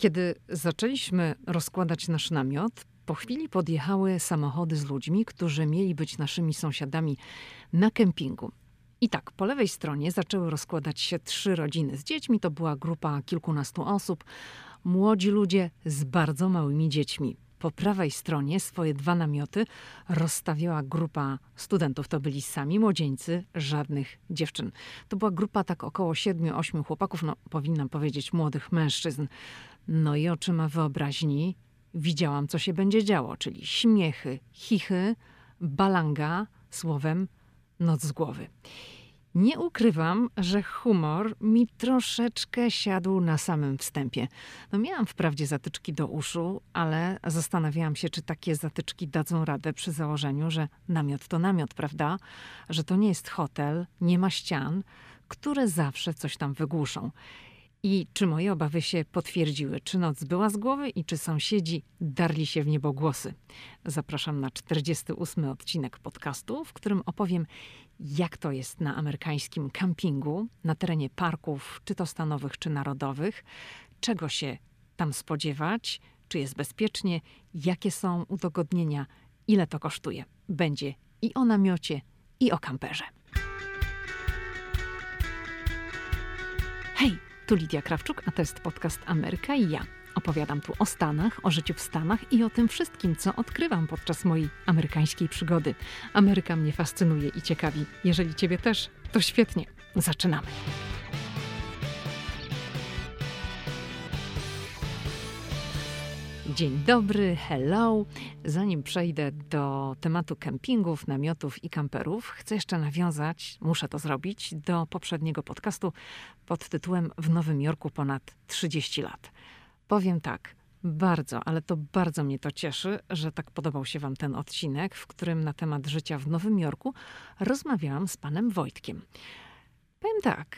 Kiedy zaczęliśmy rozkładać nasz namiot, po chwili podjechały samochody z ludźmi, którzy mieli być naszymi sąsiadami na kempingu. I tak, po lewej stronie zaczęły rozkładać się trzy rodziny z dziećmi. To była grupa kilkunastu osób, młodzi ludzie z bardzo małymi dziećmi. Po prawej stronie swoje dwa namioty rozstawiała grupa studentów. To byli sami młodzieńcy, żadnych dziewczyn. To była grupa tak około siedmiu, ośmiu chłopaków, no powinnam powiedzieć młodych mężczyzn. No i oczyma wyobraźni widziałam, co się będzie działo, czyli śmiechy, chichy, balanga, słowem noc z głowy. Nie ukrywam, że humor mi troszeczkę siadł na samym wstępie. No miałam wprawdzie zatyczki do uszu, ale zastanawiałam się, czy takie zatyczki dadzą radę przy założeniu, że namiot to namiot, prawda? Że to nie jest hotel, nie ma ścian, które zawsze coś tam wygłuszą. I czy moje obawy się potwierdziły? Czy noc była z głowy i czy sąsiedzi darli się w niebogłosy? Zapraszam na 48 odcinek podcastu, w którym opowiem, jak to jest na amerykańskim kampingu, na terenie parków, czy to stanowych, czy narodowych, czego się tam spodziewać, czy jest bezpiecznie, jakie są udogodnienia, ile to kosztuje. Będzie i o namiocie, i o kamperze. Tu Lidia Krawczuk, a to jest podcast Ameryka i ja. Opowiadam tu o Stanach, o życiu w Stanach i o tym wszystkim, co odkrywam podczas mojej amerykańskiej przygody. Ameryka mnie fascynuje i ciekawi. Jeżeli Ciebie też, to świetnie. Zaczynamy. Dzień dobry, hello. Zanim przejdę do tematu kempingów, namiotów i kamperów, chcę jeszcze nawiązać, muszę to zrobić, do poprzedniego podcastu pod tytułem W Nowym Jorku ponad 30 lat. Powiem tak, bardzo, ale to bardzo mnie to cieszy, że tak podobał się Wam ten odcinek, w którym na temat życia w Nowym Jorku rozmawiałam z panem Wojtkiem. Powiem tak,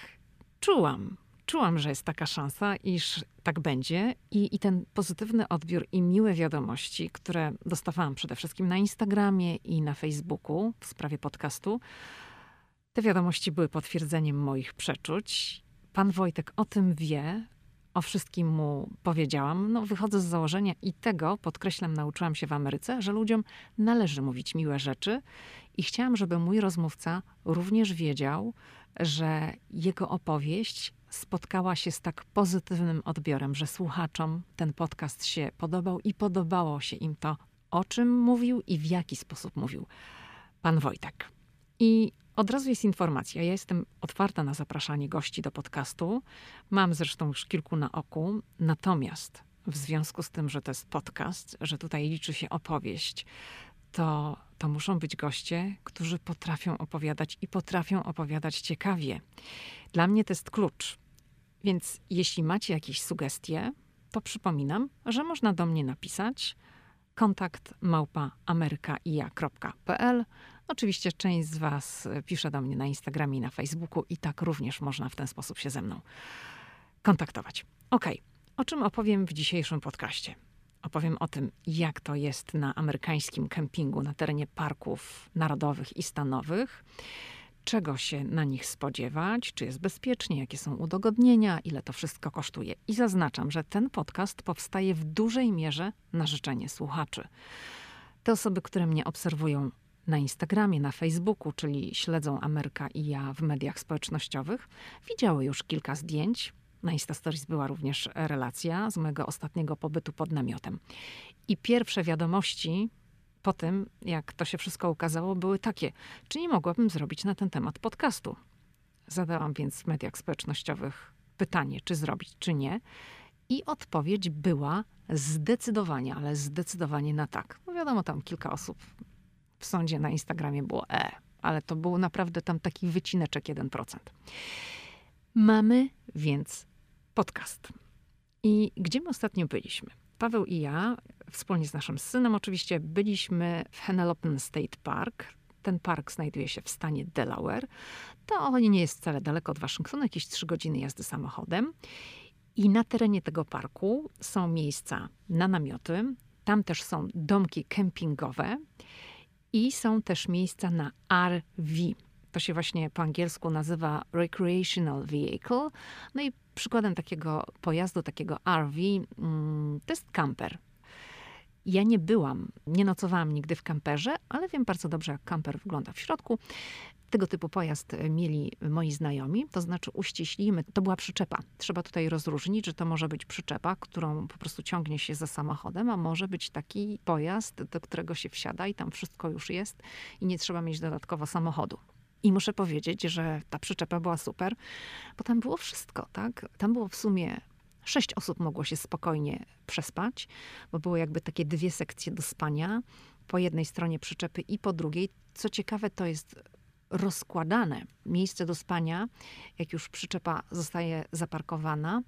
czułam, czułam, że jest taka szansa, iż tak będzie i, i ten pozytywny odbiór i miłe wiadomości, które dostawałam przede wszystkim na Instagramie i na Facebooku w sprawie podcastu, te wiadomości były potwierdzeniem moich przeczuć. Pan Wojtek o tym wie, o wszystkim mu powiedziałam. No, wychodzę z założenia i tego, podkreślam, nauczyłam się w Ameryce, że ludziom należy mówić miłe rzeczy i chciałam, żeby mój rozmówca również wiedział, że jego opowieść spotkała się z tak pozytywnym odbiorem, że słuchaczom ten podcast się podobał i podobało się im to, o czym mówił i w jaki sposób mówił pan Wojtek. I od razu jest informacja. Ja jestem otwarta na zapraszanie gości do podcastu. Mam zresztą już kilku na oku. Natomiast w związku z tym, że to jest podcast, że tutaj liczy się opowieść, to, to muszą być goście, którzy potrafią opowiadać i potrafią opowiadać ciekawie. Dla mnie to jest klucz. Więc jeśli macie jakieś sugestie, to przypominam, że można do mnie napisać kontakt małpa amerykaija.pl. Oczywiście część z Was pisze do mnie na Instagramie i na Facebooku i tak również można w ten sposób się ze mną kontaktować. Ok, o czym opowiem w dzisiejszym podcaście? Opowiem o tym, jak to jest na amerykańskim kempingu na terenie parków narodowych i stanowych czego się na nich spodziewać, czy jest bezpiecznie, jakie są udogodnienia, ile to wszystko kosztuje. I zaznaczam, że ten podcast powstaje w dużej mierze na życzenie słuchaczy. Te osoby, które mnie obserwują na Instagramie, na Facebooku, czyli śledzą Ameryka i ja w mediach społecznościowych, widziały już kilka zdjęć. Na Instastories była również relacja z mojego ostatniego pobytu pod namiotem. I pierwsze wiadomości po tym, jak to się wszystko ukazało, były takie: czy nie mogłabym zrobić na ten temat podcastu? Zadałam więc w mediach społecznościowych pytanie, czy zrobić, czy nie. I odpowiedź była zdecydowanie, ale zdecydowanie na tak. No wiadomo, tam kilka osób w sądzie na Instagramie było e, ale to był naprawdę tam taki wycineczek 1%. Mamy więc podcast. I gdzie my ostatnio byliśmy? Paweł i ja, wspólnie z naszym synem oczywiście, byliśmy w Henlopen State Park. Ten park znajduje się w stanie Delaware. To nie jest wcale daleko od Waszyngtonu, jakieś 3 godziny jazdy samochodem. I na terenie tego parku są miejsca na namioty, tam też są domki kempingowe i są też miejsca na RV. To się właśnie po angielsku nazywa recreational vehicle. No i przykładem takiego pojazdu, takiego RV, mm, to jest camper. Ja nie byłam, nie nocowałam nigdy w kamperze, ale wiem bardzo dobrze, jak kamper wygląda w środku. Tego typu pojazd mieli moi znajomi, to znaczy uściślimy, to była przyczepa. Trzeba tutaj rozróżnić, że to może być przyczepa, którą po prostu ciągnie się za samochodem, a może być taki pojazd, do którego się wsiada i tam wszystko już jest i nie trzeba mieć dodatkowo samochodu. I muszę powiedzieć, że ta przyczepa była super, bo tam było wszystko, tak? Tam było w sumie sześć osób mogło się spokojnie przespać, bo były jakby takie dwie sekcje do spania, po jednej stronie przyczepy i po drugiej. Co ciekawe, to jest rozkładane miejsce do spania, jak już przyczepa zostaje zaparkowana.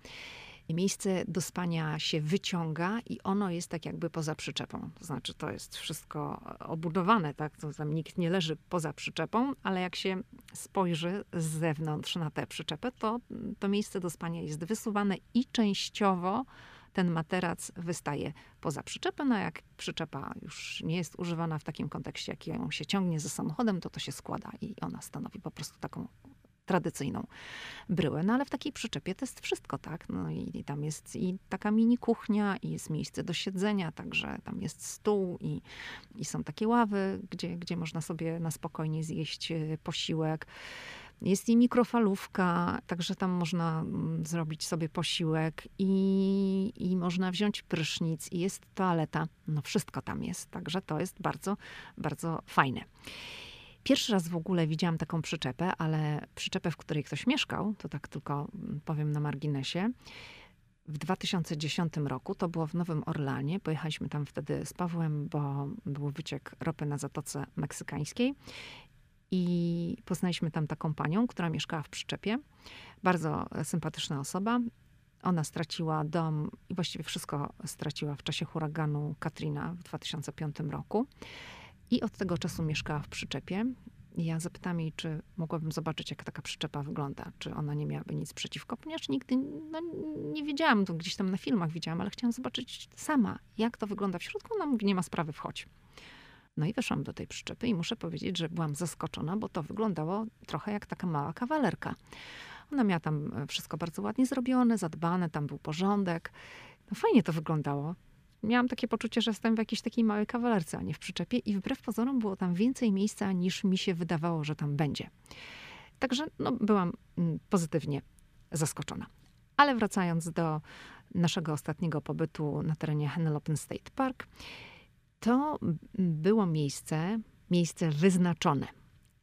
Miejsce do spania się wyciąga i ono jest tak jakby poza przyczepą. To znaczy, to jest wszystko obudowane, tak? To tam nikt nie leży poza przyczepą, ale jak się spojrzy z zewnątrz na tę przyczepę, to to miejsce do spania jest wysuwane i częściowo ten materac wystaje poza przyczepę. No jak przyczepa już nie jest używana w takim kontekście, jak ją się ciągnie ze samochodem, to to się składa i ona stanowi po prostu taką tradycyjną bryłę. No ale w takiej przyczepie to jest wszystko, tak? No i, i, tam jest i taka mini kuchnia, i jest miejsce do siedzenia, także tam jest stół i, i są takie ławy, gdzie, gdzie można sobie na spokojnie zjeść e, posiłek. Jest i mikrofalówka, także tam można mm, zrobić sobie posiłek i, i można wziąć prysznic i jest toaleta. No wszystko tam jest, także to jest bardzo, bardzo fajne. Pierwszy raz w ogóle widziałam taką przyczepę, ale przyczepę, w której ktoś mieszkał, to tak tylko mm, powiem na marginesie. W 2010 roku, to było w Nowym Orlanie, pojechaliśmy tam wtedy z Pawłem, bo był wyciek ropy na Zatoce Meksykańskiej i poznaliśmy tam taką panią, która mieszkała w przyczepie. Bardzo sympatyczna osoba. Ona straciła dom i właściwie wszystko straciła w czasie huraganu Katrina w 2005 roku. I od tego czasu mieszkała w przyczepie. Ja zapytałam jej, czy mogłabym zobaczyć, jak taka przyczepa wygląda, czy ona nie miałaby nic przeciwko, ponieważ nigdy no, nie wiedziałam, to gdzieś tam na filmach widziałam, ale chciałam zobaczyć sama, jak to wygląda w środku. Ona mówi, nie ma sprawy, wchodź. No i weszłam do tej przyczepy i muszę powiedzieć, że byłam zaskoczona, bo to wyglądało trochę jak taka mała kawalerka. Ona miała tam wszystko bardzo ładnie zrobione, zadbane, tam był porządek. No fajnie to wyglądało miałam takie poczucie, że jestem w jakiejś takiej małej kawalerce, a nie w przyczepie i wbrew pozorom było tam więcej miejsca niż mi się wydawało, że tam będzie. Także no, byłam mm, pozytywnie zaskoczona. Ale wracając do naszego ostatniego pobytu na terenie Henlopen State Park, to było miejsce, miejsce wyznaczone.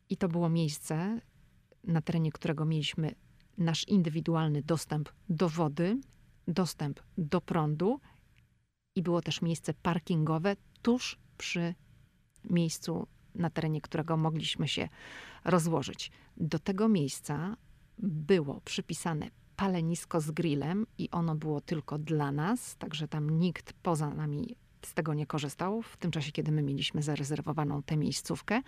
I to było miejsce, na terenie którego mieliśmy nasz indywidualny dostęp do wody, dostęp do prądu i było też miejsce parkingowe tuż przy miejscu, na terenie którego mogliśmy się rozłożyć. Do tego miejsca było przypisane palenisko z grillem i ono było tylko dla nas, także tam nikt poza nami z tego nie korzystał. W tym czasie, kiedy my mieliśmy zarezerwowaną tę miejscówkę,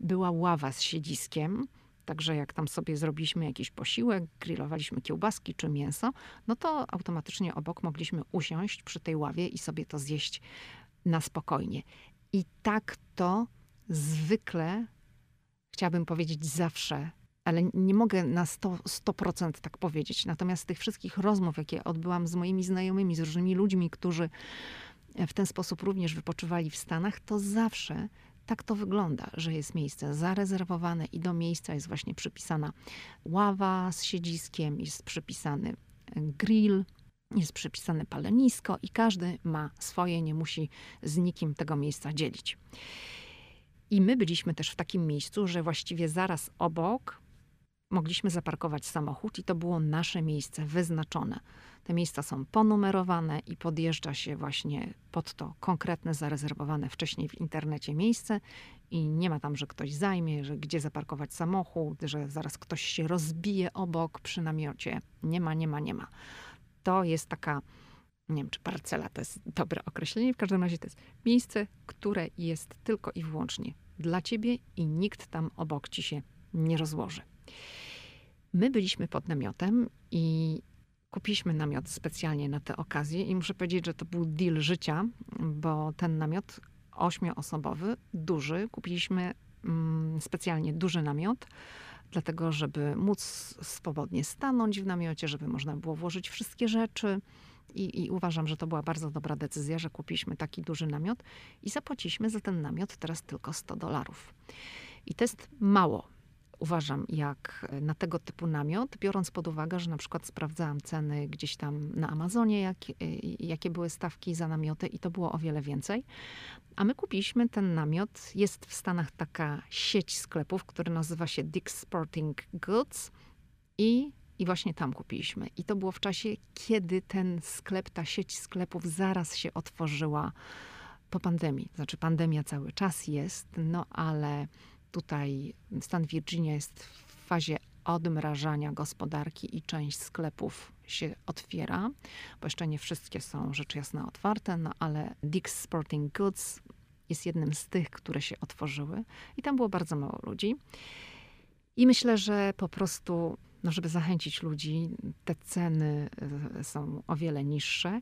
była ława z siedziskiem, Także jak tam sobie zrobiliśmy jakiś posiłek, grillowaliśmy kiełbaski czy mięso, no to automatycznie obok mogliśmy usiąść przy tej ławie i sobie to zjeść na spokojnie. I tak to zwykle, chciałabym powiedzieć zawsze, ale nie mogę na 100%, 100% tak powiedzieć. Natomiast z tych wszystkich rozmów, jakie odbyłam z moimi znajomymi, z różnymi ludźmi, którzy w ten sposób również wypoczywali w Stanach, to zawsze tak to wygląda, że jest miejsce zarezerwowane i do miejsca jest właśnie przypisana ława z siedziskiem, jest przypisany grill, jest przypisane palenisko i każdy ma swoje, nie musi z nikim tego miejsca dzielić. I my byliśmy też w takim miejscu, że właściwie zaraz obok mogliśmy zaparkować samochód i to było nasze miejsce wyznaczone. Te miejsca są ponumerowane i podjeżdża się właśnie pod to konkretne, zarezerwowane wcześniej w internecie miejsce i nie ma tam, że ktoś zajmie, że gdzie zaparkować samochód, że zaraz ktoś się rozbije obok przy namiocie. Nie ma, nie ma, nie ma. To jest taka, nie wiem czy parcela to jest dobre określenie, w każdym razie to jest miejsce, które jest tylko i wyłącznie dla ciebie i nikt tam obok ci się nie rozłoży. My byliśmy pod namiotem i kupiliśmy namiot specjalnie na tę okazję i muszę powiedzieć, że to był deal życia, bo ten namiot ośmioosobowy, duży, kupiliśmy mm, specjalnie duży namiot, dlatego żeby móc swobodnie stanąć w namiocie, żeby można było włożyć wszystkie rzeczy. I, I, uważam, że to była bardzo dobra decyzja, że kupiliśmy taki duży namiot i zapłaciliśmy za ten namiot teraz tylko 100 dolarów. I to jest mało, uważam, jak na tego typu namiot, biorąc pod uwagę, że na przykład sprawdzałam ceny gdzieś tam na Amazonie, jak, jakie były stawki za namioty i to było o wiele więcej. A my kupiliśmy ten namiot. Jest w Stanach taka sieć sklepów, która nazywa się Dick's Sporting Goods i i właśnie tam kupiliśmy. I to było w czasie, kiedy ten sklep, ta sieć sklepów zaraz się otworzyła po pandemii. Znaczy, pandemia cały czas jest, no ale tutaj stan Virginia jest w fazie odmrażania gospodarki i część sklepów się otwiera, bo jeszcze nie wszystkie są rzecz jasna otwarte, no ale Dick's Sporting Goods jest jednym z tych, które się otworzyły i tam było bardzo mało ludzi. I myślę, że po prostu, no żeby zachęcić ludzi, te ceny e, są o wiele niższe.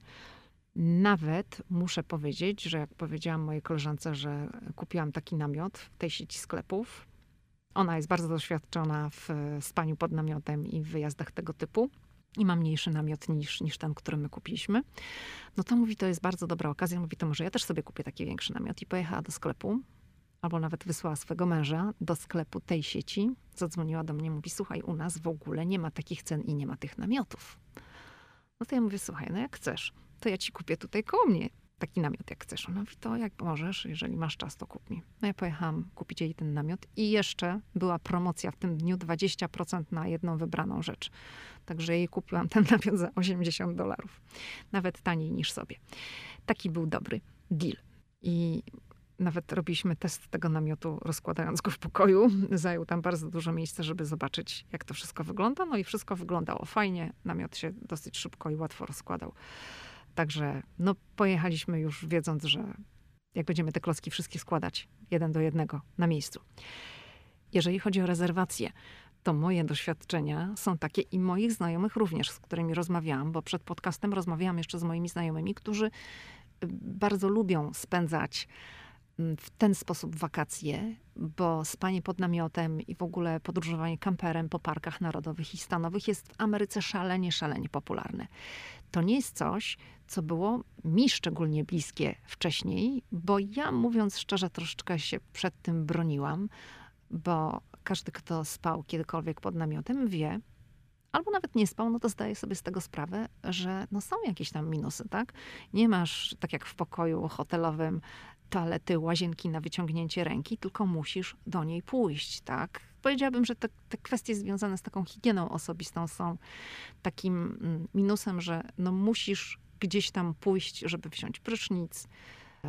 Nawet muszę powiedzieć, że jak powiedziałam mojej koleżance, że kupiłam taki namiot w tej sieci sklepów, ona jest bardzo doświadczona w spaniu pod namiotem i w wyjazdach tego typu i ma mniejszy namiot niż, niż ten, który my kupiliśmy. No to mówi, to jest bardzo dobra okazja. Mówi, to może ja też sobie kupię taki większy namiot. I pojechała do sklepu, albo nawet wysłała swego męża do sklepu tej sieci. Zadzwoniła do mnie, mówi, słuchaj, u nas w ogóle nie ma takich cen i nie ma tych namiotów. No to ja mówię, słuchaj, no jak chcesz to ja ci kupię tutaj koło mnie taki namiot, jak chcesz. Ona mówi, to jak możesz, jeżeli masz czas, to kup mi. No ja pojechałam kupić jej ten namiot i jeszcze była promocja w tym dniu 20% na jedną wybraną rzecz. Także jej kupiłam ten namiot za 80 dolarów. Nawet taniej niż sobie. Taki był dobry deal. I nawet robiliśmy test tego namiotu, rozkładając go w pokoju. Zajął tam bardzo dużo miejsca, żeby zobaczyć, jak to wszystko wygląda. No i wszystko wyglądało fajnie. Namiot się dosyć szybko i łatwo rozkładał. Także no, pojechaliśmy już wiedząc, że jak będziemy te klocki wszystkie składać jeden do jednego na miejscu. Jeżeli chodzi o rezerwacje, to moje doświadczenia są takie i moich znajomych również, z którymi rozmawiałam, bo przed podcastem rozmawiałam jeszcze z moimi znajomymi, którzy y, bardzo lubią spędzać w ten sposób wakacje, bo spanie pod namiotem i w ogóle podróżowanie kamperem po parkach narodowych i stanowych jest w Ameryce szalenie, szalenie popularne. To nie jest coś, co było mi szczególnie bliskie wcześniej, bo ja mówiąc szczerze, troszeczkę się przed tym broniłam, bo każdy, kto spał kiedykolwiek pod namiotem, wie, albo nawet nie spał, no to zdaje sobie z tego sprawę, że no są jakieś tam minusy, tak? Nie masz, tak jak w pokoju hotelowym, toalety, łazienki na wyciągnięcie ręki, tylko musisz do niej pójść, tak? Powiedziałabym, że te, te kwestie związane z taką higieną osobistą są takim mm, minusem, że no musisz gdzieś tam pójść, żeby wziąć prysznic,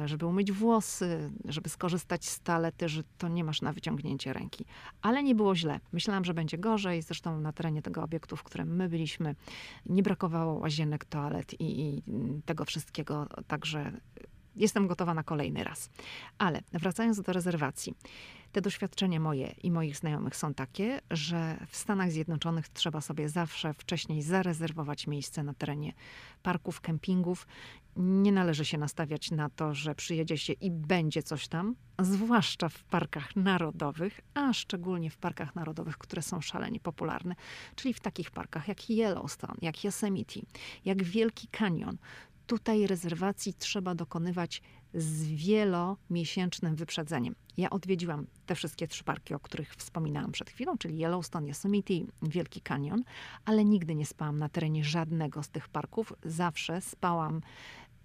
żeby umyć włosy, żeby skorzystać z toalety, że to nie masz na wyciągnięcie ręki. Ale nie było źle. Myślałam, że będzie gorzej. Zresztą na terenie tego obiektu, w którym my byliśmy, nie brakowało łazienek, toalet i, i tego wszystkiego. Także jestem gotowa na kolejny raz. Ale wracając do rezerwacji. Te doświadczenia moje i moich znajomych są takie, że w Stanach Zjednoczonych trzeba sobie zawsze wcześniej zarezerwować miejsce na terenie parków, kempingów. Nie należy się nastawiać na to, że przyjedzie się i będzie coś tam, zwłaszcza w parkach narodowych, a szczególnie w parkach narodowych, które są szalenie popularne, czyli w takich parkach jak Yellowstone, jak Yosemite, jak Wielki Canyon. Tutaj rezerwacji trzeba dokonywać z wielomiesięcznym wyprzedzeniem. Ja odwiedziłam te wszystkie trzy parki, o których wspominałam przed chwilą, czyli Yellowstone, Yosemite, Wielki Canyon, ale nigdy nie spałam na terenie żadnego z tych parków. Zawsze spałam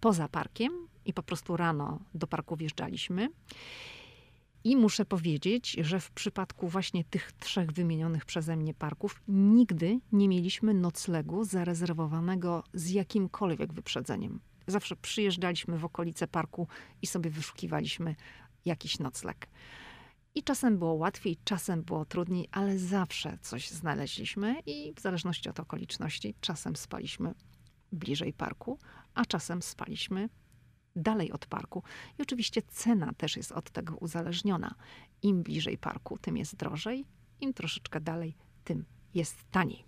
poza parkiem i po prostu rano do parku wjeżdżaliśmy. I muszę powiedzieć, że w przypadku właśnie tych trzech wymienionych przeze mnie parków nigdy nie mieliśmy noclegu zarezerwowanego z jakimkolwiek wyprzedzeniem. Zawsze przyjeżdżaliśmy w okolice parku i sobie wyszukiwaliśmy jakiś nocleg. I czasem było łatwiej, czasem było trudniej, ale zawsze coś znaleźliśmy i w zależności od okoliczności, czasem spaliśmy bliżej parku, a czasem spaliśmy dalej od parku. I oczywiście cena też jest od tego uzależniona. Im bliżej parku, tym jest drożej, im troszeczkę dalej, tym jest taniej.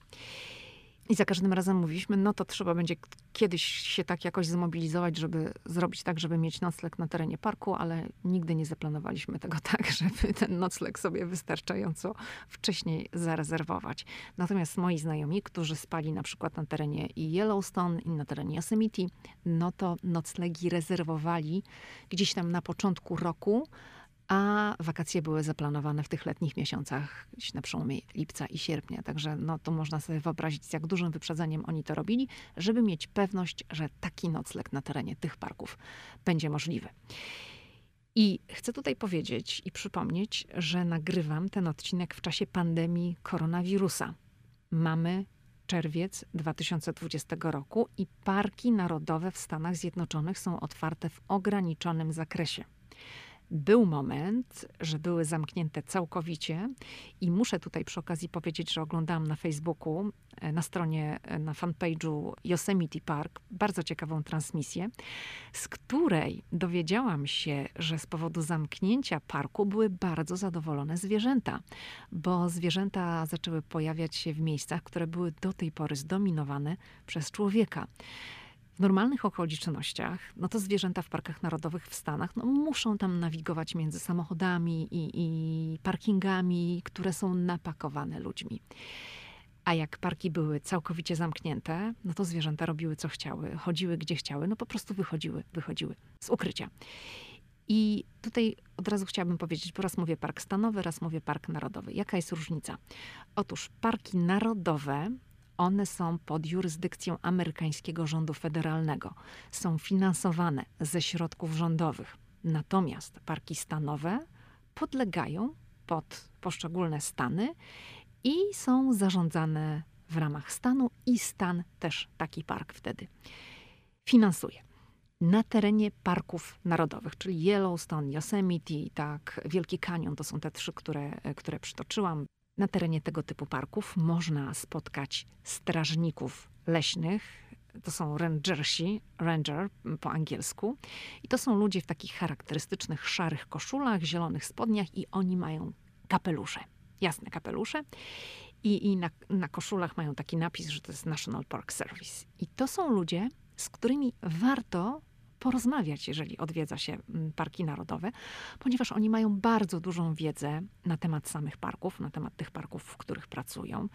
I za każdym razem mówiliśmy, no to trzeba będzie kiedyś się tak jakoś zmobilizować, żeby zrobić tak, żeby mieć nocleg na terenie parku, ale nigdy nie zaplanowaliśmy tego tak, żeby ten nocleg sobie wystarczająco wcześniej zarezerwować. Natomiast moi znajomi, którzy spali na przykład na terenie Yellowstone i na terenie Yosemite, no to noclegi rezerwowali gdzieś tam na początku roku, a wakacje były zaplanowane w tych letnich miesiącach, na przełomie lipca i sierpnia. Także no, to można sobie wyobrazić, z jak dużym wyprzedzeniem oni to robili, żeby mieć pewność, że taki nocleg na terenie tych parków będzie możliwy. I chcę tutaj powiedzieć i przypomnieć, że nagrywam ten odcinek w czasie pandemii koronawirusa. Mamy czerwiec 2020 roku i parki narodowe w Stanach Zjednoczonych są otwarte w ograniczonym zakresie był moment, że były zamknięte całkowicie i muszę tutaj przy okazji powiedzieć, że oglądałam na Facebooku, e, na stronie, e, na fanpage'u Yosemite Park bardzo ciekawą transmisję, z której dowiedziałam się, że z powodu zamknięcia parku były bardzo zadowolone zwierzęta, bo zwierzęta zaczęły pojawiać się w miejscach, które były do tej pory zdominowane przez człowieka. W normalnych okolicznościach, no to zwierzęta w parkach narodowych w Stanach no muszą tam nawigować między samochodami i, i parkingami, które są napakowane ludźmi. A jak parki były całkowicie zamknięte, no to zwierzęta robiły co chciały, chodziły gdzie chciały, no po prostu wychodziły, wychodziły z ukrycia. I tutaj od razu chciałabym powiedzieć, bo raz mówię park stanowy, raz mówię park narodowy. Jaka jest różnica? Otóż parki narodowe one są pod jurysdykcją amerykańskiego rządu federalnego. Są finansowane ze środków rządowych. Natomiast parki stanowe podlegają pod poszczególne stany i są zarządzane w ramach stanu i stan też taki park wtedy finansuje. Na terenie parków narodowych, czyli Yellowstone, Yosemite, tak, Wielki Kanion, to są te trzy, które, które przytoczyłam. Na terenie tego typu parków można spotkać strażników leśnych. To są rangersi, ranger po angielsku. I to są ludzie w takich charakterystycznych szarych koszulach, zielonych spodniach i oni mają kapelusze. Jasne kapelusze. I, i na, na koszulach mają taki napis, że to jest National Park Service. I to są ludzie, z którymi warto porozmawiać, jeżeli odwiedza się mm, parki narodowe, ponieważ oni mają bardzo dużą wiedzę na temat samych parków, na temat tych parków, w których pracują.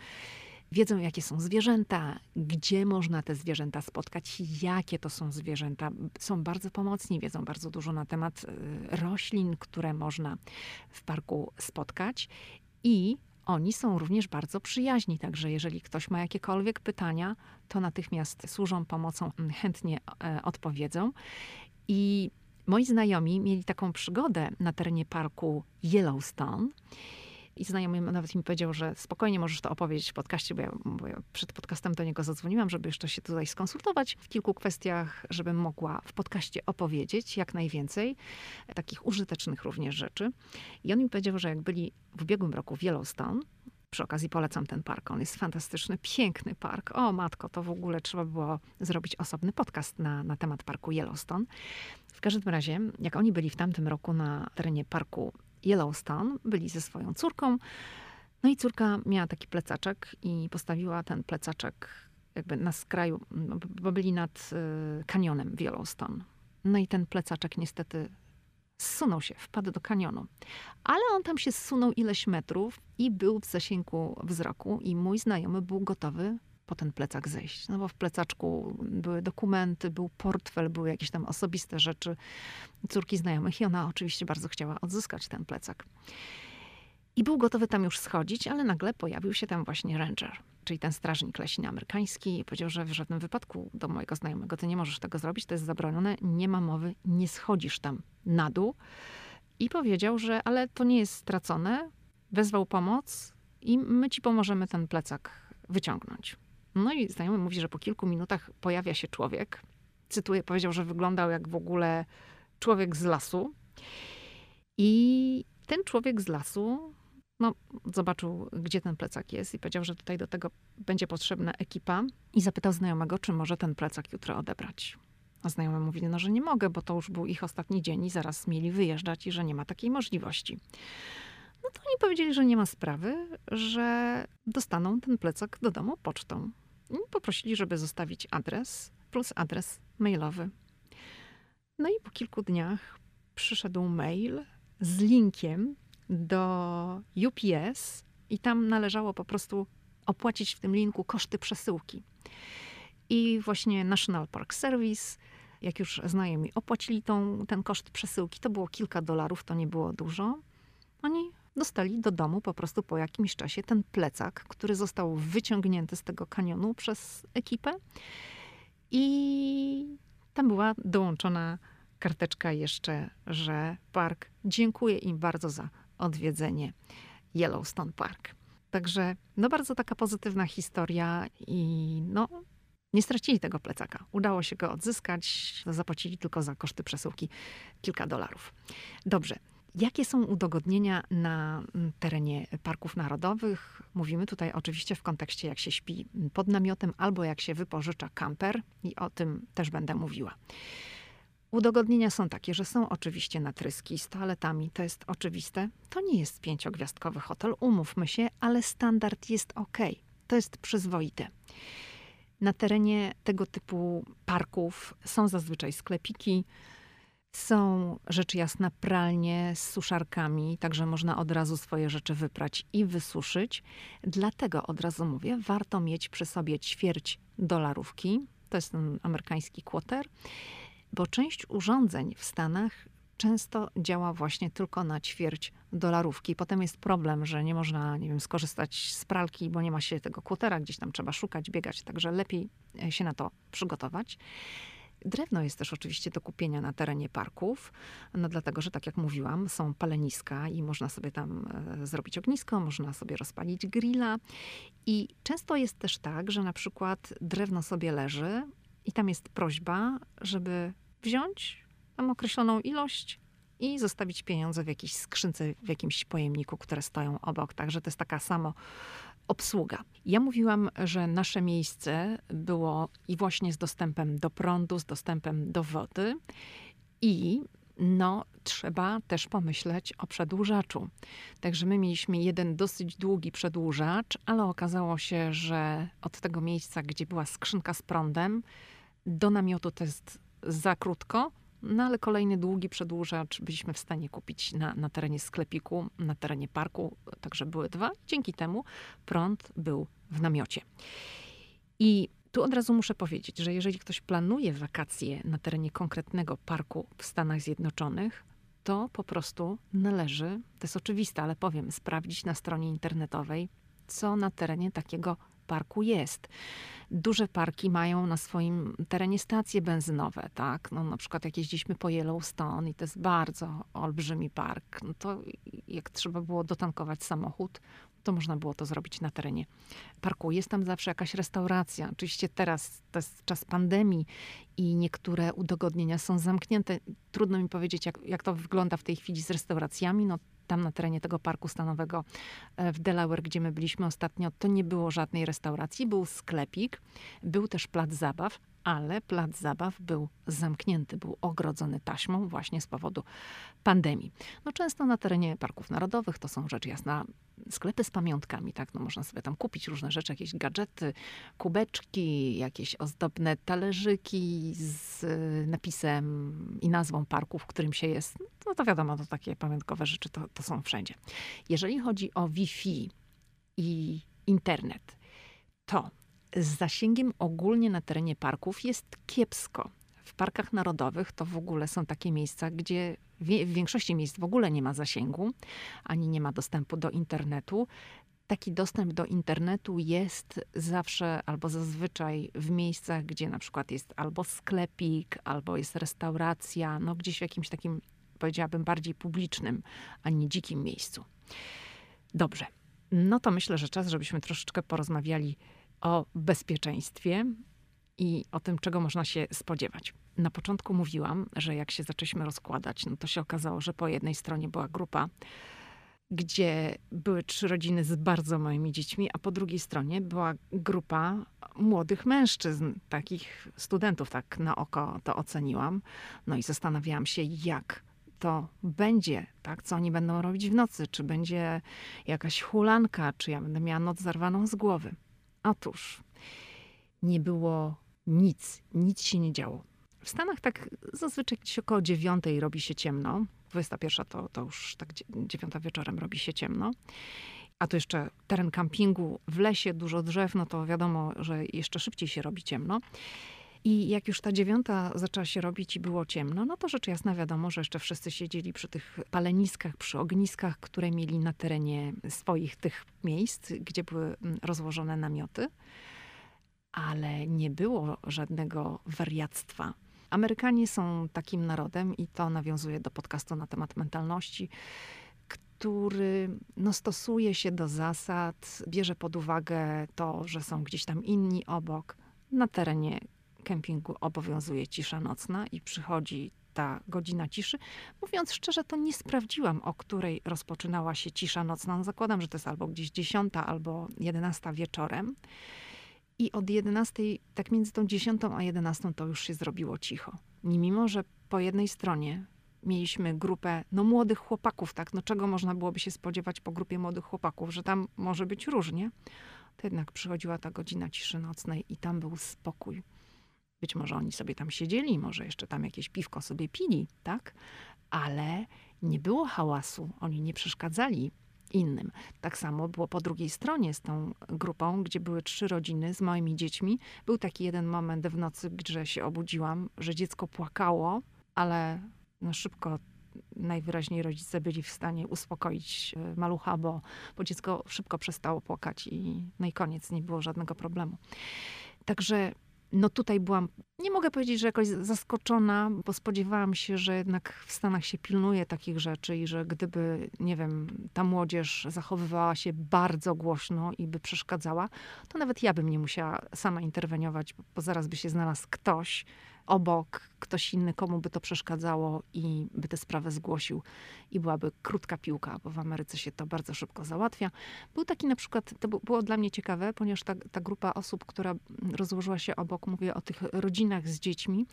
Wiedzą, jakie są zwierzęta, gdzie można te zwierzęta spotkać, jakie to są zwierzęta. Są bardzo pomocni, wiedzą bardzo dużo na temat y, roślin, które można w parku spotkać. I oni są również bardzo przyjaźni, także jeżeli ktoś ma jakiekolwiek pytania, to natychmiast służą pomocą, mm, chętnie e, odpowiedzą. I moi znajomi mieli taką przygodę na terenie parku Yellowstone. I znajomy nawet mi powiedział, że spokojnie możesz to opowiedzieć w podcaście, bo ja, bo ja, przed podcastem do niego zadzwoniłam, żeby jeszcze się tutaj skonsultować w kilku kwestiach, żebym mogła w podcaście opowiedzieć jak najwięcej takich użytecznych również rzeczy. I on mi powiedział, że jak byli w ubiegłym roku w Yellowstone, przy okazji polecam ten park. On jest fantastyczny, piękny park. O matko, to w ogóle trzeba było zrobić osobny podcast na, na temat parku Yellowstone. W każdym razie, jak oni byli w tamtym roku na terenie parku Yellowstone, byli ze swoją córką. No i córka miała taki plecaczek i postawiła ten plecaczek jakby na skraju, bo byli nad y, kanionem w Yellowstone. No i ten plecaczek niestety zsunął się, wpadł do kanionu. Ale on tam się zsunął ileś metrów i był w zasięgu wzroku i mój znajomy był gotowy po ten plecak zejść. No bo w plecaczku były dokumenty, był portfel, były jakieś tam osobiste rzeczy córki znajomych i ona oczywiście bardzo chciała odzyskać ten plecak. I był gotowy tam już schodzić, ale nagle pojawił się tam właśnie ranger, czyli ten strażnik leśny amerykański i powiedział, że w żadnym wypadku do mojego znajomego ty nie możesz tego zrobić, to jest zabronione, nie ma mowy, nie schodzisz tam na dół. I powiedział, że ale to nie jest stracone, wezwał pomoc i my ci pomożemy ten plecak wyciągnąć. No i znajomy mówi, że po kilku minutach pojawia się człowiek. Cytuję, powiedział, że wyglądał jak w ogóle człowiek z lasu. I ten człowiek z lasu no, zobaczył, gdzie ten plecak jest i powiedział, że tutaj do tego będzie potrzebna ekipa i zapytał znajomego, czy może ten plecak jutro odebrać. A znajomy mówi, no, że nie mogę, bo to już był ich ostatni dzień i zaraz mieli wyjeżdżać i że nie ma takiej możliwości. No to oni powiedzieli, że nie ma sprawy, że dostaną ten plecak do domu pocztą. I poprosili, żeby zostawić adres plus adres mailowy. No i po kilku dniach przyszedł mail z linkiem do UPS i tam należało po prostu opłacić w tym linku koszty przesyłki. I właśnie National Park Service, jak już znajomi opłacili tą, ten koszt przesyłki, to było kilka dolarów, to nie było dużo. Oni dostali do domu po prostu po jakimś czasie ten plecak, który został wyciągnięty z tego kanionu przez ekipę. I tam była dołączona karteczka jeszcze, że park dziękuję im bardzo za odwiedzenie Yellowstone Park. Także no bardzo taka pozytywna historia i no nie stracili tego plecaka. Udało się go odzyskać, zapłacili tylko za koszty przesyłki kilka dolarów. Dobrze. Jakie są udogodnienia na mm, terenie parków narodowych? Mówimy tutaj oczywiście w kontekście, jak się śpi pod namiotem albo jak się wypożycza kamper, i o tym też będę mówiła. Udogodnienia są takie, że są oczywiście natryski z toaletami, to jest oczywiste. To nie jest pięciogwiazdkowy hotel, umówmy się, ale standard jest ok. To jest przyzwoite. Na terenie tego typu parków są zazwyczaj sklepiki, są rzecz jasna pralnie z suszarkami, także można od razu swoje rzeczy wyprać i wysuszyć. Dlatego od razu mówię, warto mieć przy sobie ćwierć dolarówki. To jest ten amerykański quarter bo część urządzeń w Stanach często działa właśnie tylko na ćwierć dolarówki. Potem jest problem, że nie można, nie wiem, skorzystać z pralki, bo nie ma się tego kłotera, gdzieś tam trzeba szukać, biegać, także lepiej e, się na to przygotować. Drewno jest też oczywiście do kupienia na terenie parków, no dlatego, że tak jak mówiłam, są paleniska i można sobie tam e, zrobić ognisko, można sobie rozpalić grilla. I często jest też tak, że na przykład drewno sobie leży i tam jest prośba, żeby wziąć tam określoną ilość i zostawić pieniądze w jakiejś skrzynce, w jakimś pojemniku, które stoją obok. Także to jest taka samo obsługa. Ja mówiłam, że nasze miejsce było i właśnie z dostępem do prądu, z dostępem do wody i no, trzeba też pomyśleć o przedłużaczu. Także my mieliśmy jeden dosyć długi przedłużacz, ale okazało się, że od tego miejsca, gdzie była skrzynka z prądem, do namiotu to jest za krótko, no ale kolejny długi przedłużacz byliśmy w stanie kupić na, na terenie sklepiku, na terenie parku, także były dwa. Dzięki temu prąd był w namiocie. I tu od razu muszę powiedzieć, że jeżeli ktoś planuje wakacje na terenie konkretnego parku w Stanach Zjednoczonych, to po prostu należy, to jest oczywiste, ale powiem, sprawdzić na stronie internetowej, co na terenie takiego parku jest. Duże parki mają na swoim terenie stacje benzynowe, tak? No, na przykład jak jeździliśmy po Yellowstone i to jest bardzo olbrzymi park, no to jak trzeba było dotankować samochód, to można było to zrobić na terenie parku. Jest tam zawsze jakaś restauracja. Oczywiście teraz to jest czas pandemii i niektóre udogodnienia są zamknięte. Trudno mi powiedzieć, jak, jak to wygląda w tej chwili z restauracjami. No, tam na terenie tego parku stanowego e, w Delaware, gdzie my byliśmy ostatnio, to nie było żadnej restauracji, był sklepik, był też plac zabaw, ale plac zabaw był zamknięty, był ogrodzony taśmą właśnie z powodu pandemii. No często na terenie parków narodowych to są rzecz jasna sklepy z pamiątkami, tak? No można sobie tam kupić różne rzeczy, jakieś gadżety, kubeczki, jakieś ozdobne talerzyki z napisem i nazwą parku, w którym się jest. No to wiadomo, to takie pamiątkowe rzeczy to, to są wszędzie. Jeżeli chodzi o Wi-Fi i internet, to z zasięgiem ogólnie na terenie parków jest kiepsko. W parkach narodowych to w ogóle są takie miejsca, gdzie w większości miejsc w ogóle nie ma zasięgu, ani nie ma dostępu do internetu. Taki dostęp do internetu jest zawsze albo zazwyczaj w miejscach, gdzie na przykład jest albo sklepik, albo jest restauracja, no gdzieś w jakimś takim, powiedziałabym, bardziej publicznym, a nie dzikim miejscu. Dobrze. No to myślę, że czas, żebyśmy troszeczkę porozmawiali o bezpieczeństwie i o tym, czego można się spodziewać. Na początku mówiłam, że jak się zaczęliśmy rozkładać, no to się okazało, że po jednej stronie była grupa, gdzie były trzy rodziny z bardzo małymi dziećmi, a po drugiej stronie była grupa młodych mężczyzn, takich studentów, tak na oko to oceniłam. No i zastanawiałam się, jak to będzie, tak? Co oni będą robić w nocy? Czy będzie jakaś hulanka, czy ja będę miała noc zarwaną z głowy? Otóż nie było nic, nic się nie działo. W Stanach tak zazwyczaj gdzieś około dziewiątej robi się ciemno. 21 to, to już tak dziewiąta wieczorem robi się ciemno. A to jeszcze teren kampingu w lesie, dużo drzew, no to wiadomo, że jeszcze szybciej się robi ciemno. I jak już ta dziewiąta zaczęła się robić i było ciemno, no to rzecz jasna wiadomo, że jeszcze wszyscy siedzieli przy tych paleniskach, przy ogniskach, które mieli na terenie swoich tych miejsc, gdzie były mm, rozłożone namioty. Ale nie było żadnego wariactwa. Amerykanie są takim narodem, i to nawiązuje do podcastu na temat mentalności, który no, stosuje się do zasad, bierze pod uwagę to, że są gdzieś tam inni obok. Na terenie kempingu obowiązuje cisza nocna i przychodzi ta godzina ciszy. Mówiąc szczerze, to nie sprawdziłam, o której rozpoczynała się cisza nocna. No, zakładam, że to jest albo gdzieś 10 albo 11 wieczorem. I od 11, tak między tą 10 a 11 to już się zrobiło cicho. Mimo, że po jednej stronie mieliśmy grupę no, młodych chłopaków, tak, no czego można byłoby się spodziewać po grupie młodych chłopaków, że tam może być różnie, to jednak przychodziła ta godzina ciszy nocnej i tam był spokój. Być może oni sobie tam siedzieli, może jeszcze tam jakieś piwko sobie pili, tak? Ale nie było hałasu, oni nie przeszkadzali innym. Tak samo było po drugiej stronie z tą grupą, gdzie były trzy rodziny z moimi dziećmi. Był taki jeden moment w nocy, gdzie się obudziłam, że dziecko płakało, ale no szybko najwyraźniej rodzice byli w stanie uspokoić e, malucha, bo, bo dziecko szybko przestało płakać i no i koniec, nie było żadnego problemu. Także no tutaj byłam, nie mogę powiedzieć, że jakoś zaskoczona, bo spodziewałam się, że jednak w Stanach się pilnuje takich rzeczy i że gdyby, nie wiem, ta młodzież zachowywała się bardzo głośno i by przeszkadzała, to nawet ja bym nie musiała sama interweniować, bo zaraz by się znalazł ktoś, obok ktoś inny, komu by to przeszkadzało i by tę sprawę zgłosił i byłaby krótka piłka, bo w Ameryce się to bardzo szybko załatwia. Był taki na przykład, to było dla mnie ciekawe, ponieważ ta, ta grupa osób, która rozłożyła się obok, mówię o tych rodzinach z dziećmi,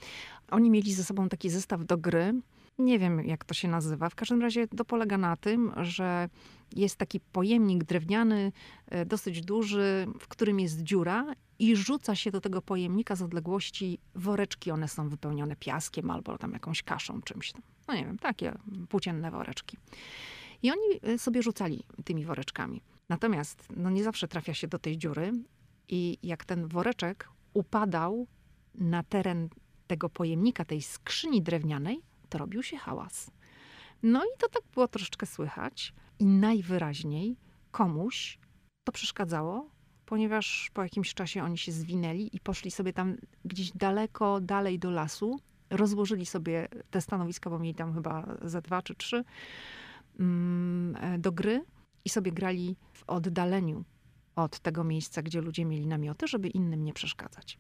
oni mieli ze sobą taki zestaw do gry, nie wiem, jak to się nazywa. W każdym razie to polega na tym, że jest taki pojemnik drewniany, e, dosyć duży, w którym jest dziura i rzuca się do tego pojemnika z odległości woreczki. One są wypełnione piaskiem albo tam jakąś kaszą, czymś. No nie wiem, takie płócienne woreczki. I oni e, sobie rzucali tymi woreczkami. Natomiast no nie zawsze trafia się do tej dziury i jak ten woreczek upadał na teren tego pojemnika, tej skrzyni drewnianej, to robił się hałas. No i to tak było troszeczkę słychać i najwyraźniej komuś to przeszkadzało, ponieważ po jakimś czasie oni się zwinęli i poszli sobie tam gdzieś daleko, dalej do lasu. Rozłożyli sobie te stanowiska, bo mieli tam chyba ze dwa czy trzy, mm, e, do gry i sobie grali w oddaleniu od tego miejsca, gdzie ludzie mieli namioty, żeby innym nie przeszkadzać.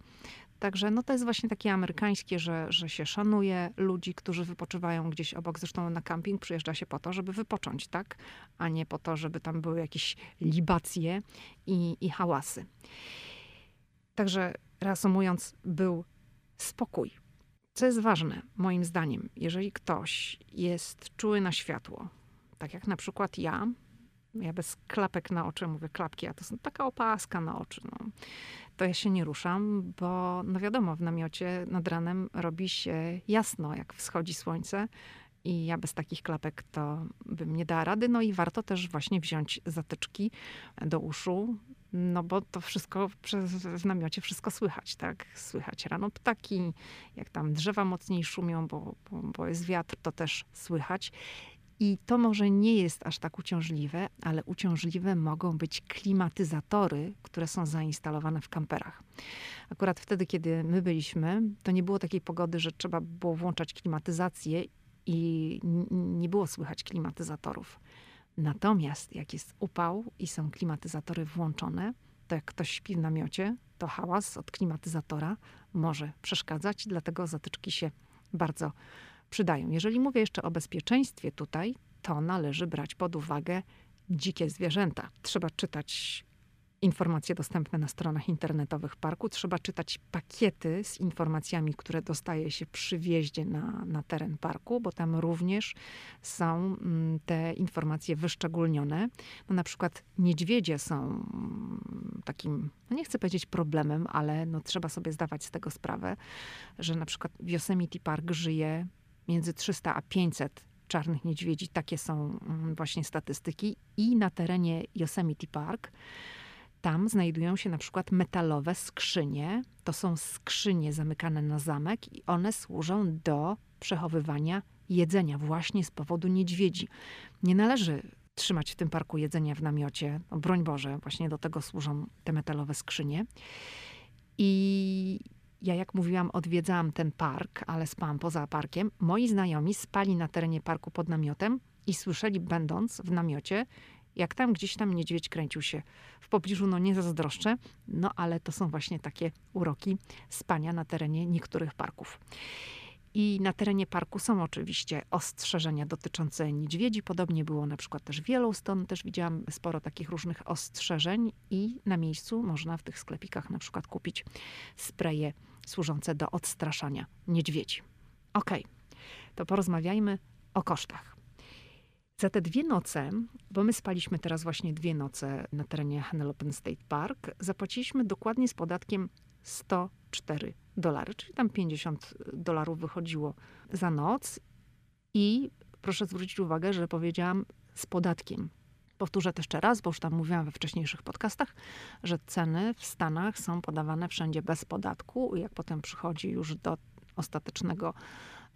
Także no to jest właśnie takie amerykańskie, że, że się szanuje ludzi, którzy wypoczywają gdzieś obok. Zresztą na camping przyjeżdża się po to, żeby wypocząć, tak? A nie po to, żeby tam były jakieś libacje i, i hałasy. Także reasumując, był spokój. Co jest ważne, moim zdaniem, jeżeli ktoś jest czuły na światło, tak jak na przykład ja, ja bez klapek na oczy mówię klapki, a to są taka opaska na oczy. No. To ja się nie ruszam, bo no wiadomo, w namiocie nad ranem robi się jasno, jak wschodzi słońce. I ja bez takich klapek to bym nie dała rady. No i warto też właśnie wziąć zatyczki do uszu, no bo to wszystko w namiocie wszystko słychać, tak? Słychać rano ptaki, jak tam drzewa mocniej szumią, bo, bo, bo jest wiatr, to też słychać. I to może nie jest aż tak uciążliwe, ale uciążliwe mogą być klimatyzatory, które są zainstalowane w kamperach. Akurat wtedy, kiedy my byliśmy, to nie było takiej pogody, że trzeba było włączać klimatyzację i nie było słychać klimatyzatorów. Natomiast jak jest upał i są klimatyzatory włączone, to jak ktoś śpi w namiocie, to hałas od klimatyzatora może przeszkadzać, dlatego zatyczki się bardzo przydają. Jeżeli mówię jeszcze o bezpieczeństwie tutaj, to należy brać pod uwagę dzikie zwierzęta. Trzeba czytać informacje dostępne na stronach internetowych parku. Trzeba czytać pakiety z informacjami, które dostaje się przy wjeździe na, na teren parku, bo tam również są mm, te informacje wyszczególnione. No, na przykład niedźwiedzie są mm, takim, no nie chcę powiedzieć problemem, ale no, trzeba sobie zdawać z tego sprawę, że na przykład Yosemite Park żyje między 300 a 500 czarnych niedźwiedzi. Takie są mm, właśnie statystyki. I na terenie Yosemite Park tam znajdują się na przykład metalowe skrzynie. To są skrzynie zamykane na zamek i one służą do przechowywania jedzenia właśnie z powodu niedźwiedzi. Nie należy trzymać w tym parku jedzenia w namiocie. No, broń Boże, właśnie do tego służą te metalowe skrzynie. I ja, jak mówiłam, odwiedzałam ten park, ale spałam poza parkiem. Moi znajomi spali na terenie parku pod namiotem i słyszeli, będąc w namiocie, jak tam gdzieś tam niedźwiedź kręcił się w pobliżu, no nie zazdroszczę, no ale to są właśnie takie uroki spania na terenie niektórych parków. I na terenie parku są oczywiście ostrzeżenia dotyczące niedźwiedzi. Podobnie było na przykład też w Yellowstone. Też widziałam sporo takich różnych ostrzeżeń i na miejscu można w tych sklepikach na przykład kupić spreje służące do odstraszania niedźwiedzi. Ok, to porozmawiajmy o kosztach. Za te dwie noce, bo my spaliśmy teraz właśnie dwie noce na terenie Hannelopen State Park, zapłaciliśmy dokładnie z podatkiem 104 dolary, czyli tam 50 dolarów wychodziło za noc. I proszę zwrócić uwagę, że powiedziałam z podatkiem. Powtórzę to jeszcze raz, bo już tam mówiłam we wcześniejszych podcastach, że ceny w Stanach są podawane wszędzie bez podatku. Jak potem przychodzi już do ostatecznego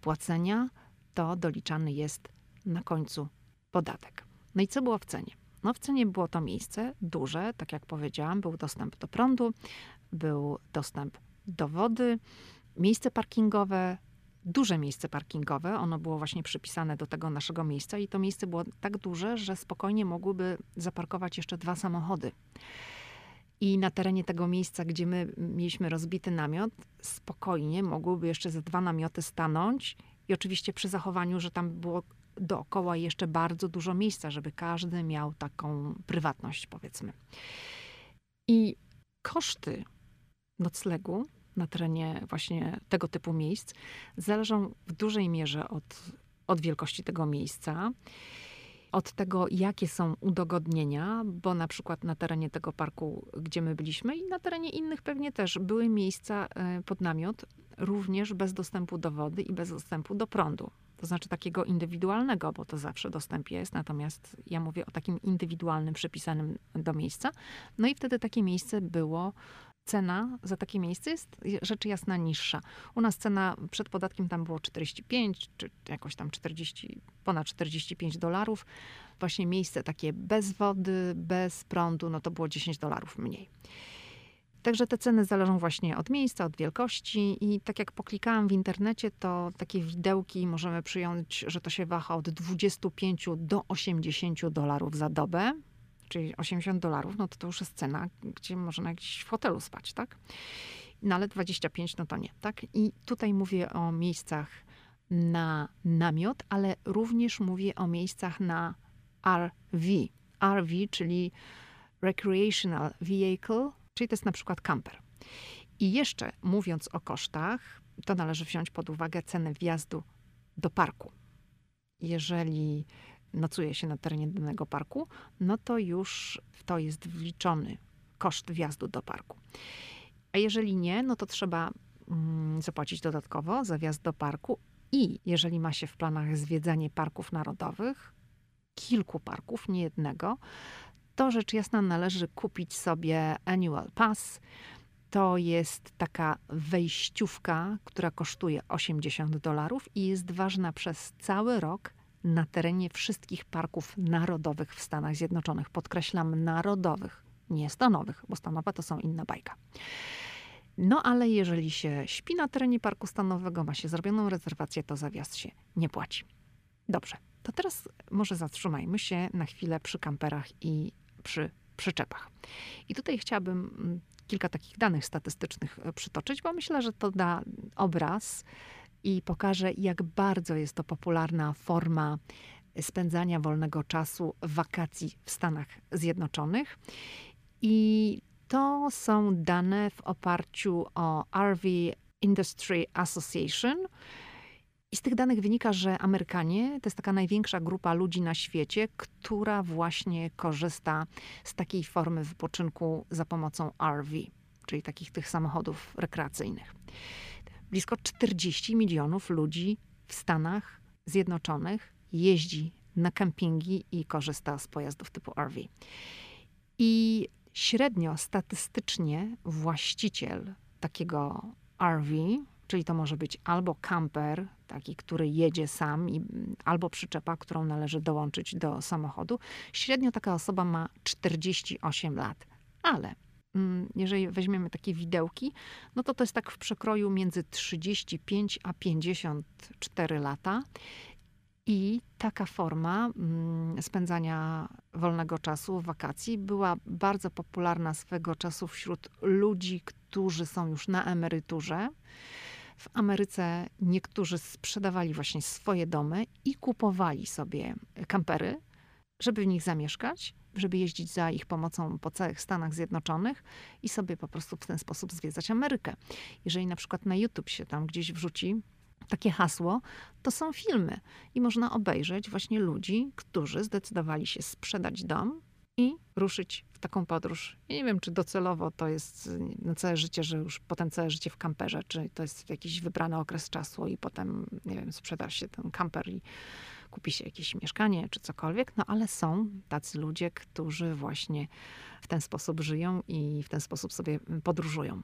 płacenia, to doliczany jest na końcu podatek. No i co było w cenie? No w cenie było to miejsce duże, tak jak powiedziałam, był dostęp do prądu, był dostęp do wody, miejsce parkingowe, duże miejsce parkingowe. Ono było właśnie przypisane do tego naszego miejsca i to miejsce było tak duże, że spokojnie mogłyby zaparkować jeszcze dwa samochody. I na terenie tego miejsca, gdzie my mieliśmy rozbity namiot, spokojnie mogłyby jeszcze ze dwa namioty stanąć. I oczywiście przy zachowaniu, że tam było dookoła jeszcze bardzo dużo miejsca, żeby każdy miał taką prywatność, powiedzmy. I koszty noclegu na terenie właśnie tego typu miejsc zależą w dużej mierze od, od wielkości tego miejsca od tego, jakie są udogodnienia, bo na przykład na terenie tego parku, gdzie my byliśmy i na terenie innych pewnie też były miejsca e, pod namiot, również bez dostępu do wody i bez dostępu do prądu. To znaczy takiego indywidualnego, bo to zawsze dostęp jest, natomiast ja mówię o takim indywidualnym, przypisanym do miejsca. No i wtedy takie miejsce było cena za takie miejsce jest rzecz jasna niższa. U nas cena przed podatkiem tam było 45, czy jakoś tam 40, ponad 45 dolarów. Właśnie miejsce takie bez wody, bez prądu, no to było 10 dolarów mniej. Także te ceny zależą właśnie od miejsca, od wielkości i tak jak poklikałam w internecie, to takie widełki możemy przyjąć, że to się waha od 25 do 80 dolarów za dobę czyli 80 dolarów, no to to już jest cena, gdzie można gdzieś w hotelu spać, tak? No ale 25, no to nie, tak? I tutaj mówię o miejscach na namiot, ale również mówię o miejscach na RV. RV, czyli Recreational Vehicle, czyli to jest na przykład camper. I jeszcze mówiąc o kosztach, to należy wziąć pod uwagę cenę wjazdu do parku. Jeżeli nocuje się na terenie danego parku, no to już w to jest wliczony koszt wjazdu do parku. A jeżeli nie, no to trzeba mm, zapłacić dodatkowo za wjazd do parku i jeżeli ma się w planach zwiedzanie parków narodowych, kilku parków, nie jednego, to rzecz jasna należy kupić sobie annual pass. To jest taka wejściówka, która kosztuje 80 dolarów i jest ważna przez cały rok na terenie wszystkich parków narodowych w Stanach Zjednoczonych. Podkreślam narodowych, nie stanowych, bo stanowe to są inna bajka. No ale jeżeli się śpi na terenie parku stanowego, ma się zrobioną rezerwację, to za wjazd się nie płaci. Dobrze, to teraz może zatrzymajmy się na chwilę przy kamperach i przy przyczepach. I tutaj chciałabym mm, kilka takich danych statystycznych e, przytoczyć, bo myślę, że to da obraz i pokażę, jak bardzo jest to popularna forma spędzania wolnego czasu, wakacji w Stanach Zjednoczonych. I To są dane w oparciu o RV Industry Association. I z tych danych wynika, że Amerykanie to jest taka największa grupa ludzi na świecie, która właśnie korzysta z takiej formy wypoczynku za pomocą RV, czyli takich tych samochodów rekreacyjnych. Blisko 40 milionów ludzi w Stanach Zjednoczonych jeździ na kempingi i korzysta z pojazdów typu RV. I średnio statystycznie właściciel takiego RV, czyli to może być albo camper, taki, który jedzie sam, i, albo przyczepa, którą należy dołączyć do samochodu, średnio taka osoba ma 48 lat. Ale jeżeli weźmiemy takie widełki, no to to jest tak w przekroju między 35 a 54 lata. I taka forma mm, spędzania wolnego czasu, wakacji, była bardzo popularna swego czasu wśród ludzi, którzy są już na emeryturze. W Ameryce niektórzy sprzedawali właśnie swoje domy i kupowali sobie kampery, żeby w nich zamieszkać, żeby jeździć za ich pomocą po całych Stanach Zjednoczonych i sobie po prostu w ten sposób zwiedzać Amerykę. Jeżeli na przykład na YouTube się tam gdzieś wrzuci takie hasło, to są filmy i można obejrzeć właśnie ludzi, którzy zdecydowali się sprzedać dom i ruszyć w taką podróż. Ja nie wiem, czy docelowo to jest na całe życie, że już potem całe życie w kamperze, czy to jest jakiś wybrany okres czasu i potem, nie wiem, sprzeda się ten kamper i kupi się jakieś mieszkanie czy cokolwiek, no ale są tacy ludzie, którzy właśnie w ten sposób żyją i w ten sposób sobie podróżują.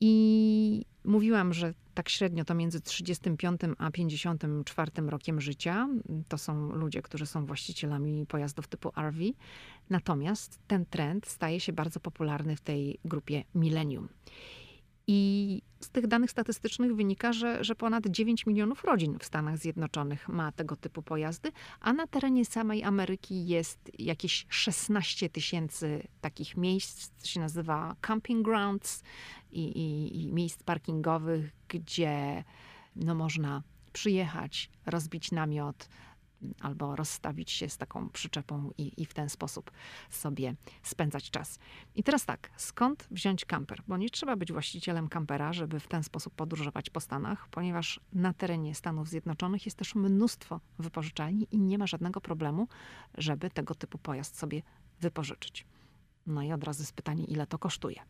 I mówiłam, że tak średnio to między 35 a 54 rokiem życia to są ludzie, którzy są właścicielami pojazdów typu RV. Natomiast ten trend staje się bardzo popularny w tej grupie millennium. I z tych danych statystycznych wynika, że, że ponad 9 milionów rodzin w Stanach Zjednoczonych ma tego typu pojazdy, a na terenie samej Ameryki jest jakieś 16 tysięcy takich miejsc, co się nazywa camping grounds i, i, i miejsc parkingowych, gdzie no, można przyjechać, rozbić namiot, albo rozstawić się z taką przyczepą i, i w ten sposób sobie spędzać czas. I teraz tak, skąd wziąć kamper? Bo nie trzeba być właścicielem kampera, żeby w ten sposób podróżować po Stanach, ponieważ na terenie Stanów Zjednoczonych jest też mnóstwo wypożyczalni i nie ma żadnego problemu, żeby tego typu pojazd sobie wypożyczyć. No i od razu jest pytanie, ile to kosztuje.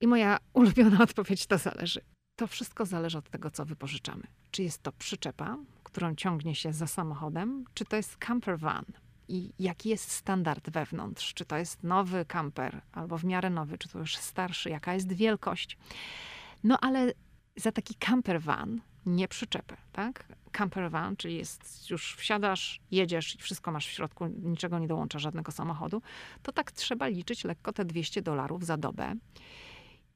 I moja ulubiona odpowiedź to zależy. To wszystko zależy od tego, co wypożyczamy. Czy jest to przyczepa, którą ciągnie się za samochodem, czy to jest camper van i jaki jest standard wewnątrz, czy to jest nowy camper albo w miarę nowy, czy to już starszy, jaka jest wielkość. No ale za taki camper van nie przyczepę, tak? Camper van, czyli jest już wsiadasz, jedziesz i wszystko masz w środku, niczego nie dołącza żadnego samochodu, to tak trzeba liczyć lekko te 200 dolarów za dobę.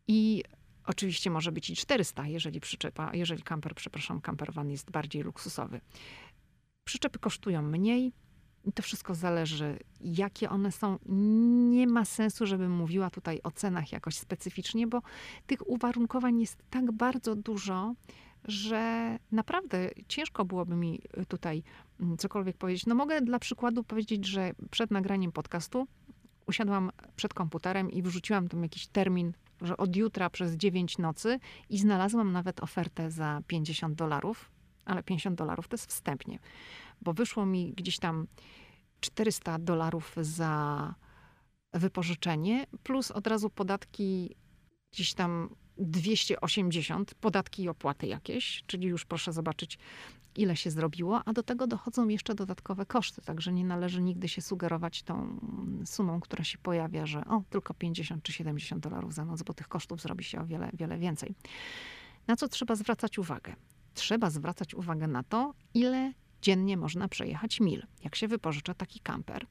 I Oczywiście może być i 400, jeżeli przyczepa, jeżeli kamper, przepraszam, campervan jest bardziej luksusowy. Przyczepy kosztują mniej. To wszystko zależy, jakie one są. Nie ma sensu, żebym mówiła tutaj o cenach jakoś specyficznie, bo tych uwarunkowań jest tak bardzo dużo, że naprawdę ciężko byłoby mi tutaj mm, cokolwiek powiedzieć. No mogę dla przykładu powiedzieć, że przed nagraniem podcastu usiadłam przed komputerem i wrzuciłam tam jakiś termin że od jutra przez 9 nocy i znalazłam nawet ofertę za 50 dolarów, ale 50 dolarów to jest wstępnie, bo wyszło mi gdzieś tam 400 dolarów za wypożyczenie, plus od razu podatki gdzieś tam 280, podatki i opłaty jakieś, czyli już proszę zobaczyć, ile się zrobiło, a do tego dochodzą jeszcze dodatkowe koszty, także nie należy nigdy się sugerować tą sumą, która się pojawia, że o, tylko 50 czy 70 dolarów za noc, bo tych kosztów zrobi się o wiele, wiele więcej. Na co trzeba zwracać uwagę? Trzeba zwracać uwagę na to, ile dziennie można przejechać mil, jak się wypożycza taki kamper.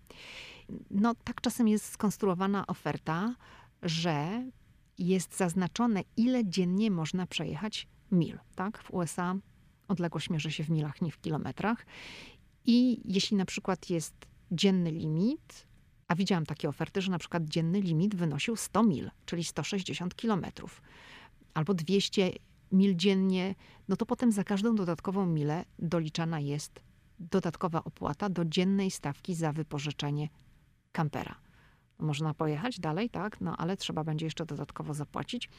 No, tak czasem jest skonstruowana oferta, że jest zaznaczone, ile dziennie można przejechać mil. Tak? W USA odległość mierzy się w milach, nie w kilometrach. I jeśli na przykład jest dzienny limit, a widziałam takie oferty, że na przykład dzienny limit wynosił 100 mil, czyli 160 kilometrów, albo 200 mil dziennie, no to potem za każdą dodatkową milę doliczana jest dodatkowa opłata do dziennej stawki za wypożyczenie kampera. Można pojechać dalej, tak, no ale trzeba będzie jeszcze dodatkowo zapłacić.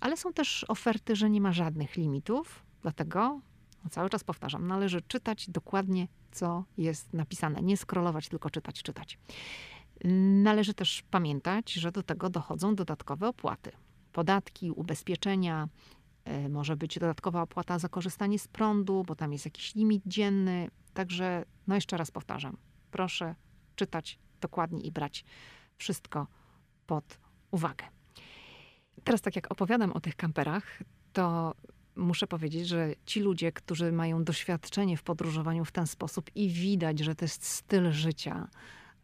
Ale są też oferty, że nie ma żadnych limitów, dlatego cały czas powtarzam, należy czytać dokładnie, co jest napisane. Nie scrollować, tylko czytać, czytać. Należy też pamiętać, że do tego dochodzą dodatkowe opłaty. Podatki, ubezpieczenia, e, może być dodatkowa opłata za korzystanie z prądu, bo tam jest jakiś limit dzienny. Także, no jeszcze raz powtarzam, proszę czytać dokładnie i brać wszystko pod uwagę. Teraz, tak jak opowiadam o tych kamperach, to muszę powiedzieć, że ci ludzie, którzy mają doświadczenie w podróżowaniu w ten sposób i widać, że to jest styl życia,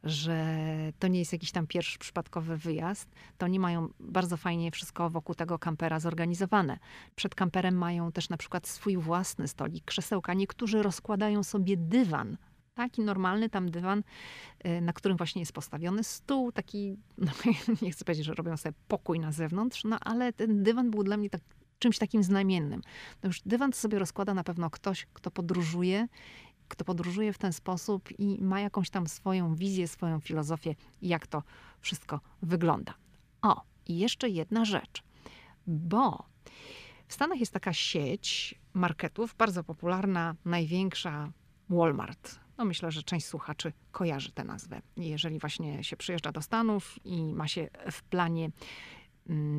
że to nie jest jakiś tam pierwszy przypadkowy wyjazd, to oni mają bardzo fajnie wszystko wokół tego kampera zorganizowane. Przed kamperem mają też na przykład swój własny stolik, krzesełka. Niektórzy rozkładają sobie dywan Taki normalny tam dywan, y, na którym właśnie jest postawiony stół, taki, no, nie chcę powiedzieć, że robią sobie pokój na zewnątrz, no ale ten dywan był dla mnie tak, czymś takim znamiennym. No już dywan sobie rozkłada na pewno ktoś, kto podróżuje, kto podróżuje w ten sposób i ma jakąś tam swoją wizję, swoją filozofię, jak to wszystko wygląda. O, i jeszcze jedna rzecz, bo w Stanach jest taka sieć marketów, bardzo popularna, największa Walmart. No myślę, że część słuchaczy kojarzy tę nazwę. Jeżeli właśnie się przyjeżdża do Stanów i ma się w planie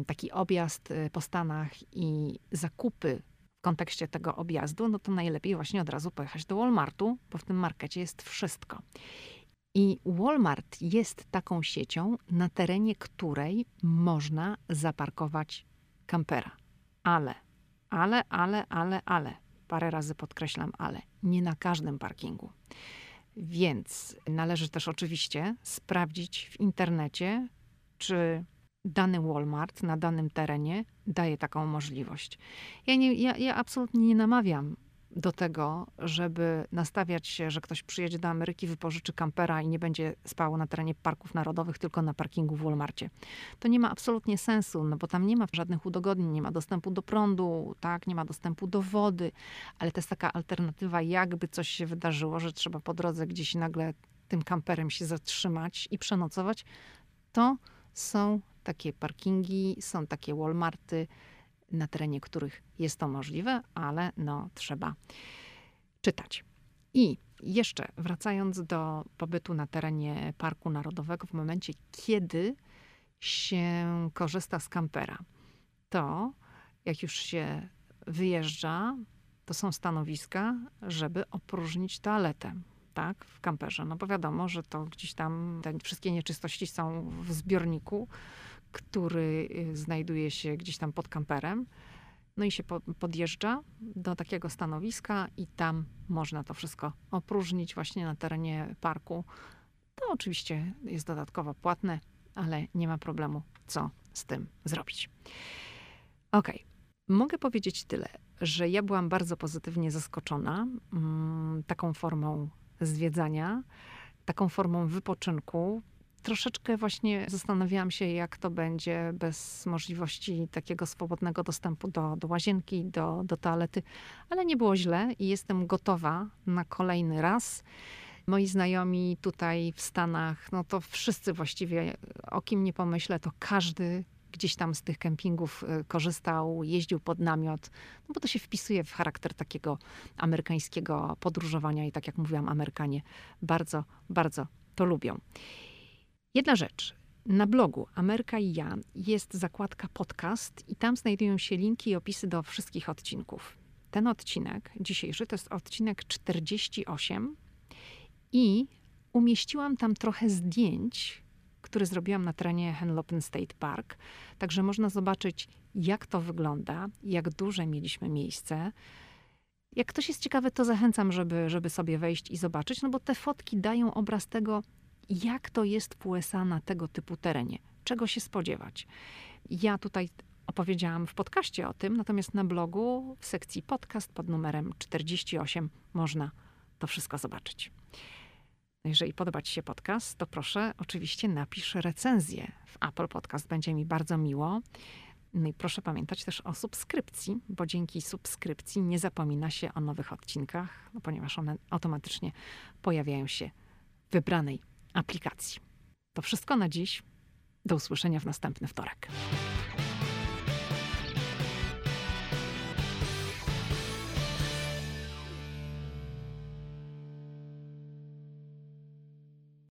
taki objazd y, po Stanach i zakupy w kontekście tego objazdu, no to najlepiej właśnie od razu pojechać do Walmartu, bo w tym markecie jest wszystko. I Walmart jest taką siecią, na terenie której można zaparkować kampera. Ale, ale, ale, ale, ale parę razy podkreślam, ale nie na każdym parkingu. Więc należy też oczywiście sprawdzić w internecie, czy dany Walmart na danym terenie daje taką możliwość. Ja, nie, ja, ja absolutnie nie namawiam do tego, żeby nastawiać się, że ktoś przyjedzie do Ameryki, wypożyczy kampera i nie będzie spał na terenie parków narodowych, tylko na parkingu w Walmartie. To nie ma absolutnie sensu, no bo tam nie ma żadnych udogodnień, nie ma dostępu do prądu, tak, nie ma dostępu do wody, ale to jest taka alternatywa, jakby coś się wydarzyło, że trzeba po drodze gdzieś nagle tym kamperem się zatrzymać i przenocować, to są takie parkingi, są takie Walmarty, na terenie których jest to możliwe, ale no, trzeba czytać. I jeszcze wracając do pobytu na terenie Parku Narodowego, w momencie, kiedy się korzysta z kampera, to jak już się wyjeżdża, to są stanowiska, żeby opróżnić toaletę. Tak, w kamperze. No bo wiadomo, że to gdzieś tam te wszystkie nieczystości są w zbiorniku, który y, znajduje się gdzieś tam pod kamperem. No i się podjeżdża do takiego stanowiska i tam można to wszystko opróżnić właśnie na terenie parku. To oczywiście jest dodatkowo płatne, ale nie ma problemu, co z tym zrobić. Ok, mogę powiedzieć tyle, że ja byłam bardzo pozytywnie zaskoczona mm, taką formą zwiedzania, taką formą wypoczynku troszeczkę właśnie zastanawiałam się, jak to będzie bez możliwości takiego swobodnego dostępu do, do łazienki, do, do toalety, ale nie było źle i jestem gotowa na kolejny raz. Moi znajomi tutaj w Stanach, no to wszyscy właściwie, o kim nie pomyślę, to każdy gdzieś tam z tych kempingów y, korzystał, jeździł pod namiot, no bo to się wpisuje w charakter takiego amerykańskiego podróżowania i tak jak mówiłam, Amerykanie bardzo, bardzo to lubią. Jedna rzecz. Na blogu Ameryka i ja jest zakładka podcast i tam znajdują się linki i opisy do wszystkich odcinków. Ten odcinek dzisiejszy to jest odcinek 48 i umieściłam tam trochę zdjęć, które zrobiłam na terenie Henlopen State Park. Także można zobaczyć, jak to wygląda, jak duże mieliśmy miejsce. Jak ktoś jest ciekawy, to zachęcam, żeby, żeby sobie wejść i zobaczyć, no bo te fotki dają obraz tego, jak to jest w USA na tego typu terenie, czego się spodziewać. Ja tutaj opowiedziałam w podcaście o tym, natomiast na blogu w sekcji podcast pod numerem 48 można to wszystko zobaczyć. Jeżeli podoba Ci się podcast, to proszę oczywiście napisz recenzję w Apple Podcast, będzie mi bardzo miło. No i proszę pamiętać też o subskrypcji, bo dzięki subskrypcji nie zapomina się o nowych odcinkach, no ponieważ one automatycznie pojawiają się w wybranej aplikacji. To wszystko na dziś. Do usłyszenia w następny wtorek.